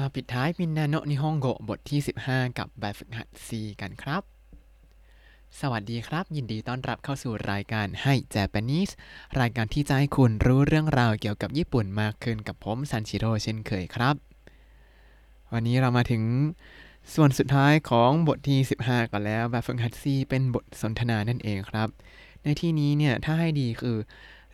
มาปิดท้ายมินนาโนนิฮงโกบทที่ 15 กับแบบฝึกหัด C กันครับ สวัสดีครับ ยินดีต้อนรับเข้าสู่รายการให้ Japanese รายการที่จะให้คุณรู้เรื่องราวเกี่ยวกับญี่ปุ่นมากขึ้นกับผมซันชิโร่เช่นเคยครับ วันนี้เรามาถึงส่วนสุดท้ายของบทที่ 15 กันแล้ว แบบฝึกหัด C เป็นบทสนทนานั่นเองครับ ในที่นี้เนี่ยถ้าให้ดีคือ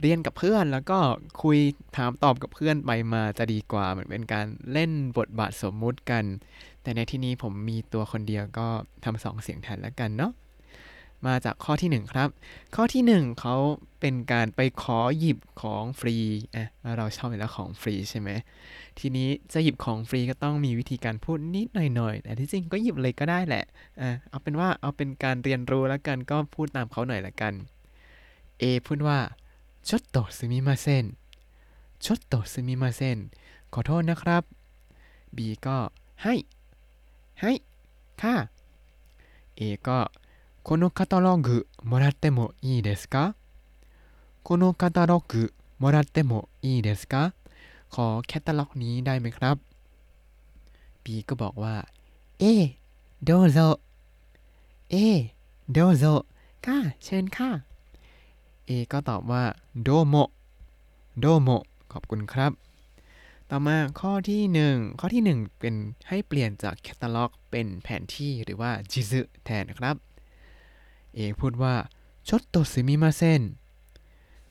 เรียนกับเพื่อนแล้วก็คุยถามตอบกับเพื่อนไปมาจะดีกว่า เหมือนเป็นการเล่นบทบาทสมมุติกัน แต่ในที่นี้ผมมีตัวคนเดียวก็ทำสองเสียงแทนแล้วกันเนาะมาจากข้อที่ 1 ครับ ข้อที่ 1เขาเป็นการไปขอหยิบของฟรีอะเราชอบอยู่แล้วของฟรีใช่ไหมทีนี้จะหยิบของฟรีก็ต้องมีวิธีการพูดนิดหน่อยๆแต่ที่จริงก็หยิบเลยก็ได้แหละอะเอาเป็นว่าเอาเป็นการเรียนรู้แล้วกันก็พูดตามเขาหน่อยละกัน A พูดว่า ちょっとすみませんちょっとすみませんขอโทษนะครับ B ก็ให้ให้ค่ะ A ก็このカタログもらってもいいですかこのカタログもらってもいいですかขอแคตตาล็อกนี้ได้ไหมครับ B ก็บอกว่า เอโดโซเอโดโซค่ะ เชิญค่ะ A ก็ตอบว่าโดโมโดโมขอบคุณครับ ต่อมาข้อที่ 1 ข้อที่ 1 เป็นให้เปลี่ยนจากแคตตาล็อกเป็นแผนที่หรือว่าจิซึแทนครับ A พูดว่าちょっとすみません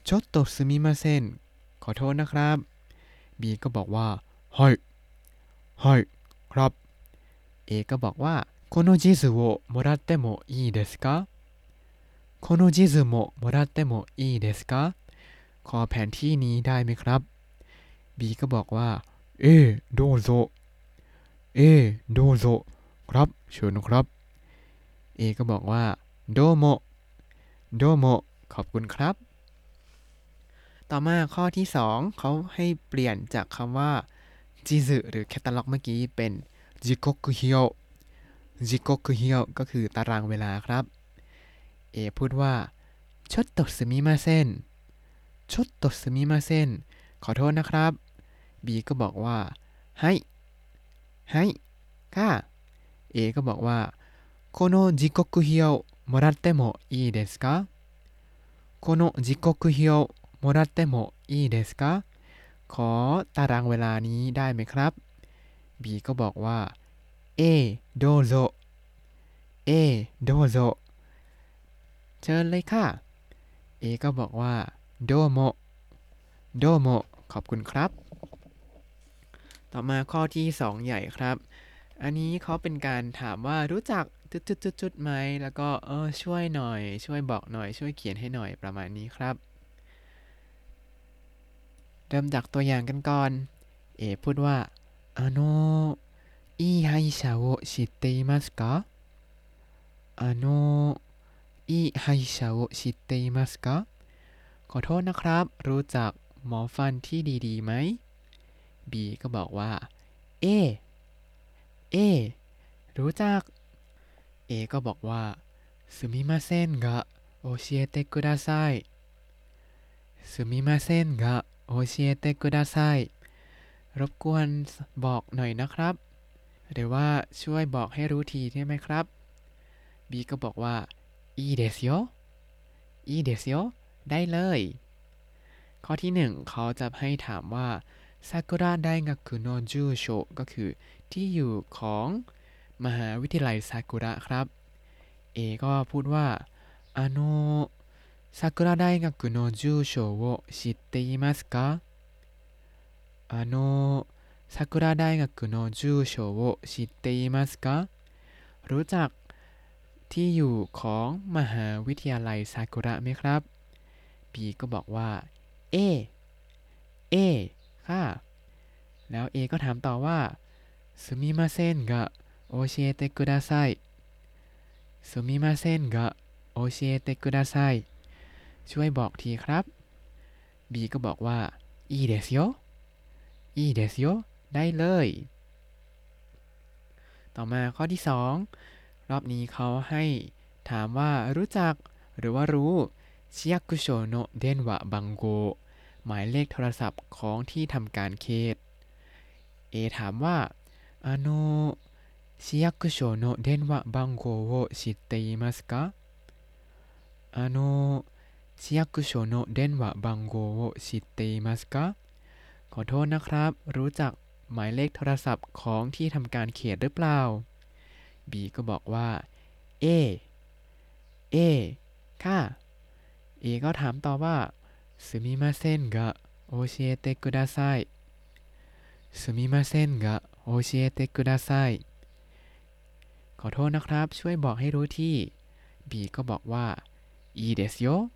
ちょっとすみませんขอโทษนะครับ B ก็บอกว่าはいはいครับ A ก็บอกว่าこの地図をもらってもいいですか この地図ももらってもいいですかขอแผนที่นี้ได้ไหมครับ B ก็บอกว่า เอโดโซเอโดโซครับเชิญครับ A ก็บอกว่าโดโมโดโมขอบคุณครับ ต่อมาข้อที่ 2 เขาให้เปลี่ยนจากคำว่าจิซึหรือแคตตาล็อกเมื่อกี้เป็นจิโกคุฮิโอจิโกคุฮิโอก็คือตารางเวลาครับ A พูดว่าちょっとすみませんちょっとすみませんขอโทษนะครับ B ก็บอกว่าให้ให้ค่ะ A ก็บอกว่าこの時刻表もらってもいいですかこの時刻表もらってもいいですかขอตารางเวลานี้ได้ไหมครับ B ก็บอกว่า A どうぞ A どうぞ เชิญเลยค่ะ A ก็บอกว่าโดโมโดโมขอบคุณครับ ต่อมาข้อที่ 2 ใหญ่ครับ อันนี้เขาเป็นการถามว่ารู้จักจุดๆๆไหม แล้วก็เออช่วยหน่อย ช่วยบอกหน่อย ช่วยเขียนให้หน่อยประมาณนี้ครับ เริ่มจากตัวอย่างกันก่อน A พูดว่าあのいい歯医者を知っていますかあの いい歯医者を知っていますかขอโทษนะครับ รู้จักหมอฟันที่ดีๆไหม B ก็บอกว่า เอ เอ รู้จัก A ก็บอกว่าすみませんが教えてくださいすみませんが教えてくださいรบกวนบอกหน่อยนะครับ หรือว่าช่วยบอกให้รู้ทีได้ไหมครับ B ก็บอกว่า อีเดซิโออีเดซิโได้เลย ข้อที่หนึ่งเขาจะให้ถามว่าซากุระไดงักุโนจูโชก็คือที่อยู่ของมหาวิทยาลัยซากุระครับ เอก็พูดว่าあのサクラ大学の住所を知っていますかあのサクラ大学の住所を知っていますかรู้จัก ที่อยู่ของมหาวิทยาลัยซากุระไหมครับ B ก็บอกว่า เอ เอ ค่ะ แล้ว A ก็ถามต่อว่าすみませんが教えてくださいすみませんが教えてくださいช่วยบอกทีครับ B ก็บอกว่าいいですよいいですよได้เลย ต่อมาข้อที่ 2 รอบนี้เขาให้ถามว่ารู้จักหรือว่ารู้ชิยักุโชโนะเดนวะบังโก หมายเลขโทรศัพท์ของที่ทำการเขต A ถามว่า あの市役所の電話番号を知っていますかあの市役所の電話番号を知っていますかขอโทษนะครับ รู้จักหมายเลขโทรศัพท์ของที่ทำการเขตหรือเปล่า B ก็บอกว่า A A ค่ะ A ก็ถามต่อว่าすみませんが教えてくださいすみませんが教えてくださいขอโทษนะครับ ช่วยบอกให้รู้ที่ B ก็บอกว่าいいですよ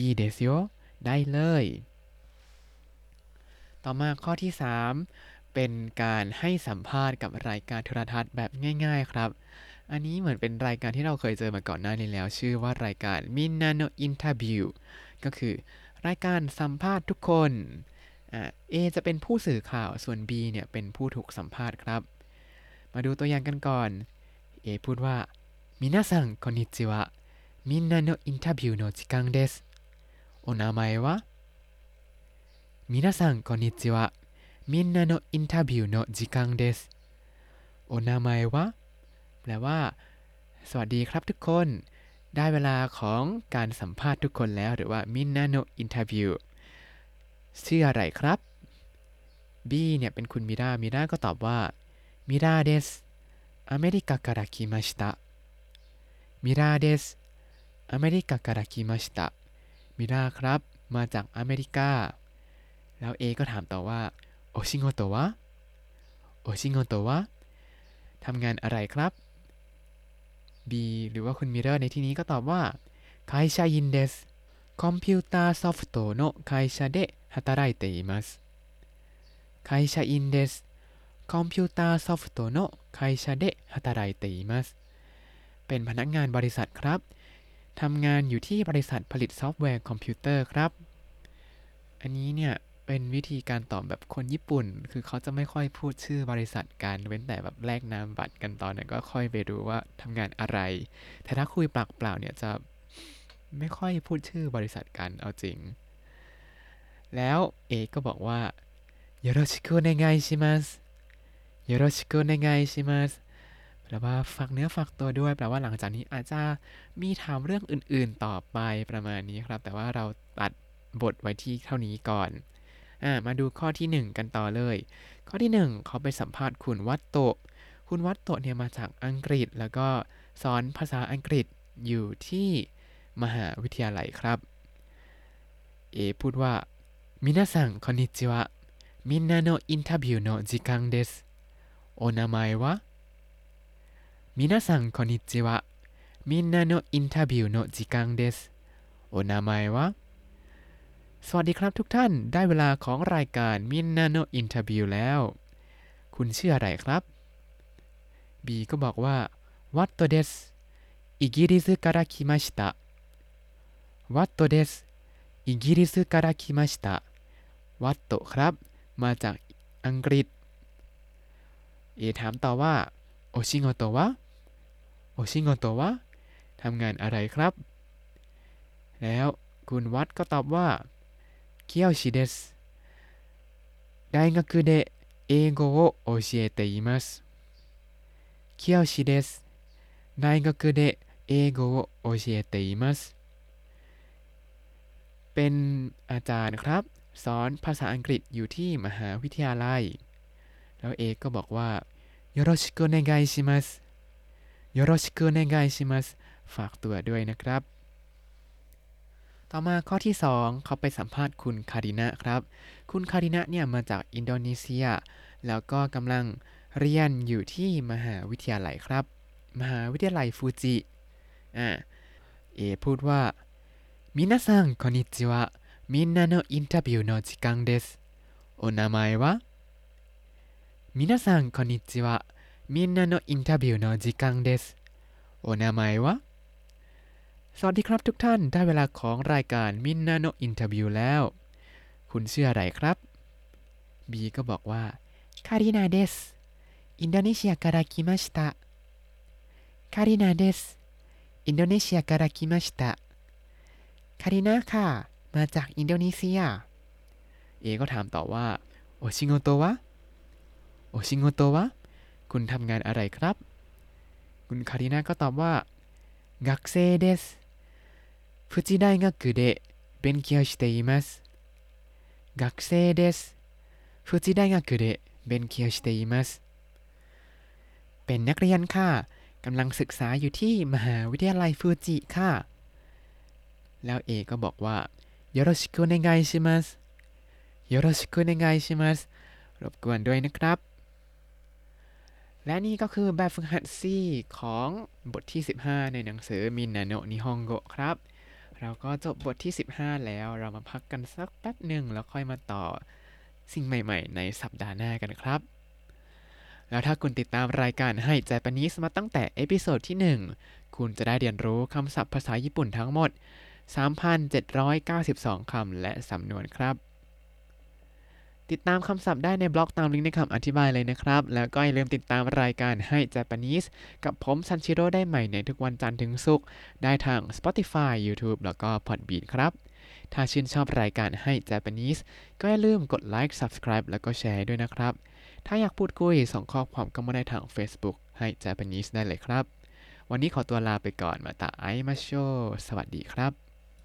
いいですよได้เลย ต่อมาข้อที่ 3 เป็นการให้สัมภาษณ์กับรายการโทรทัศน์แบบง่าย ๆ ครับ อันนี้เหมือนเป็นรายการที่เราเคยเจอมาก่อนหน้านี้แล้ว ชื่อว่ารายการ Minano Interview ก็คือรายการสัมภาษณ์ทุกคนเอจะเป็นผู้สื่อข่าวส่วน B เนี่ยเป็นผู้ถูกสัมภาษณ์ครับ มาดูตัวอย่างกันก่อน A พูดว่ามินาซังคอนนิจิวะมินนาโนอินทบิวโนจิกังเดสโอนามะวะมินาซังคอนนิจิวะ は皆さんこんにちはみんなのインタビューの時間ですお名前はแปลว่า สวัสดีครับทุกคน ได้เวลาของการสัมภาษณ์ทุกคนแล้ว หรือว่ามินนาโนอินเทอร์วิวชื่ออะไรครับ B เนี่ยเป็นคุณมิรามิราก็ตอบว่ามิราเดสอเมริกาから来ましたมิราเดสอเมริกาから来ましたมิราครับ มาจากอเมริกา แล้ว A ก็ถามต่อว่า โอชิโงโตวะโอชิโงโตวะทำงานอะไรครับ B หรือว่าคุณมิเรอร์ในที่นี้ก็ตอบว่า会社員です コンピューターソフトの会社で働いています 会社員です コンピューターソフトの会社で働いています เป็นพนักงานบริษัทครับทำงานอยู่ที่บริษัทผลิตซอฟต์แวร์คอมพิวเตอร์ครับ อันนี้เนี่ย เป็นวิธีการตอบแบบคนญี่ปุ่น คือเขาจะไม่ค่อยพูดชื่อบริษัทกัน เว้นแต่แบบแลกนามบัตรกันตอนนั้นก็ค่อยไปดูว่าทำงานอะไร แต่ถ้าคุยปากเปล่าเนี่ยจะไม่ค่อยพูดชื่อบริษัทกัน เอาจริง แล้วเอก็บอกว่าโยโรชิคุเนไงชิมัสโยโรชิคุเนไงชิมัสแปลว่าฝากเนื้อฝากตัวด้วยแปลว่าหลังจากนี้อาจจะมีถามเรื่องอื่นๆต่อไปประมาณนี้ครับ แต่ว่าเราตัดบทไว้ที่เท่านี้ก่อน่ามาดูข้อที่ 1 กันต่อเลย ข้อที่ 1 เขาไปสัมภาษณ์คุณวัตโตะคุณวัตโตะเนี่ยมาจากอังกฤษ แล้วก็สอนภาษาอังกฤษอยู่ที่มหาวิทยาลัยครับ เอพูดว่า皆さん、こんにちは。みんなのインタビューの時間です。お名前は 皆さん、こんにちは。みんなのインタビューの時間です。お名前は วัสดีครับทุกท่าน ได้เวลาของรายการมินนาโนอินเทอร์วิวแล้ว คุณชื่ออะไรครับ B ก็บอกว่าวัตโตเดสอิกิริสから来ましたวัตโตเดสอิกิริสから来ましたวัตโตครับ มาจากอังกฤษ เอถามต่อว่าโอชิโงโตวะโอชิโงโตวะทำงานอะไรครับ แล้วคุณวัดก็ตอบว่า เคียวชิเดส大学で英語を教えていますเคียวชิเดส大学で英語を教えていますเป็นอาจารย์ครับ สอนภาษาอังกฤษอยู่ที่มหาวิทยาลัย แล้วเอกก็บอกว่าよろしくお願いしますよろしくお願いしますฝากตัวด้วยนะครับ ต่อมาข้อที่ 2 เขาไปสัมภาษณ์คุณคารินะครับ คุณคารินะเนี่ยมาจากอินโดนีเซีย แล้วก็กำลังเรียนอยู่ที่มหาวิทยาลัยครับ มหาวิทยาลัยฟูจิอ่าเอพูดว่า 皆さん、こんにちは。みんなのインタビューの時間です。お名前は 皆さん、こんにちは。みんなのインタビューの時間です。โอนามายว่า สดีครับทุกท่าน ได้เวลาของรายการมินนาโนอินเทอร์วิวแล้ว คุณชื่ออะไรครับ B ก็บอกว่าคารินาเดสอินโดนีเซียから来ましたคารินาเดสอินโดนีเซียから来ましたคารินาค่ะ มาจากอินโดนีเซีย เอก็ถามต่อว่าโอชิโงโตวะโอ โอชิโงโตวะ คุณทำงานอะไรครับ คุณคารินาก็ตอบว่า学生です 富士大学で勉強しています学生です富士大学で勉強していますเป็นนักเรียนค่ะกำลังศึกษาอยู่ที่มหาวิทยาลัยฟูจิค่ะ แล้วเอก็บอกว่าよろしくお願いしますよろしくお願いしますรบกวนด้วยนะครับ และนี่ก็คือแบบฝึกหัด C ของบทที่ 15 ในหนังสือมินาโนะนิฮงโกะครับ เราก็จบบทที่ 15 แล้วเรามาพักกันสักแป๊บหนึ่งแล้วค่อยมาต่อสิ่งใหม่ๆ ในสัปดาห์หน้ากันครับ แล้วถ้าคุณติดตามรายการ Hi Japanese มาตั้งแต่ episode ที่ 1 คุณจะได้เรียนรู้คำศัพท์ภาษาญี่ปุ่นทั้งหมด 3,792 คำและสำนวนครับ ติดตามคำศัพท์ได้ในบล็อกตามลิงก์ในคำอธิบายเลยนะครับ แล้วก็อย่าลืมติดตามรายการให้ Japanese กับผมซันชิโร่ได้ใหม่ในทุกวันจันทร์ถึงศุกร์ได้ทาง Spotify YouTube แล้วก็ Podbean ครับ ถ้าชื่นชอบรายการให้ Japanese ก็อย่าลืมกดไลค์ Subscribe แล้วก็แชร์ด้วยนะครับ ถ้าอยากพูดคุยส่งข้อความก็มาได้ทาง Facebook Hi Japanese ได้เลยครับ วันนี้ขอตัวลาไปก่อนมาตาไอมาโช สวัสดีครับ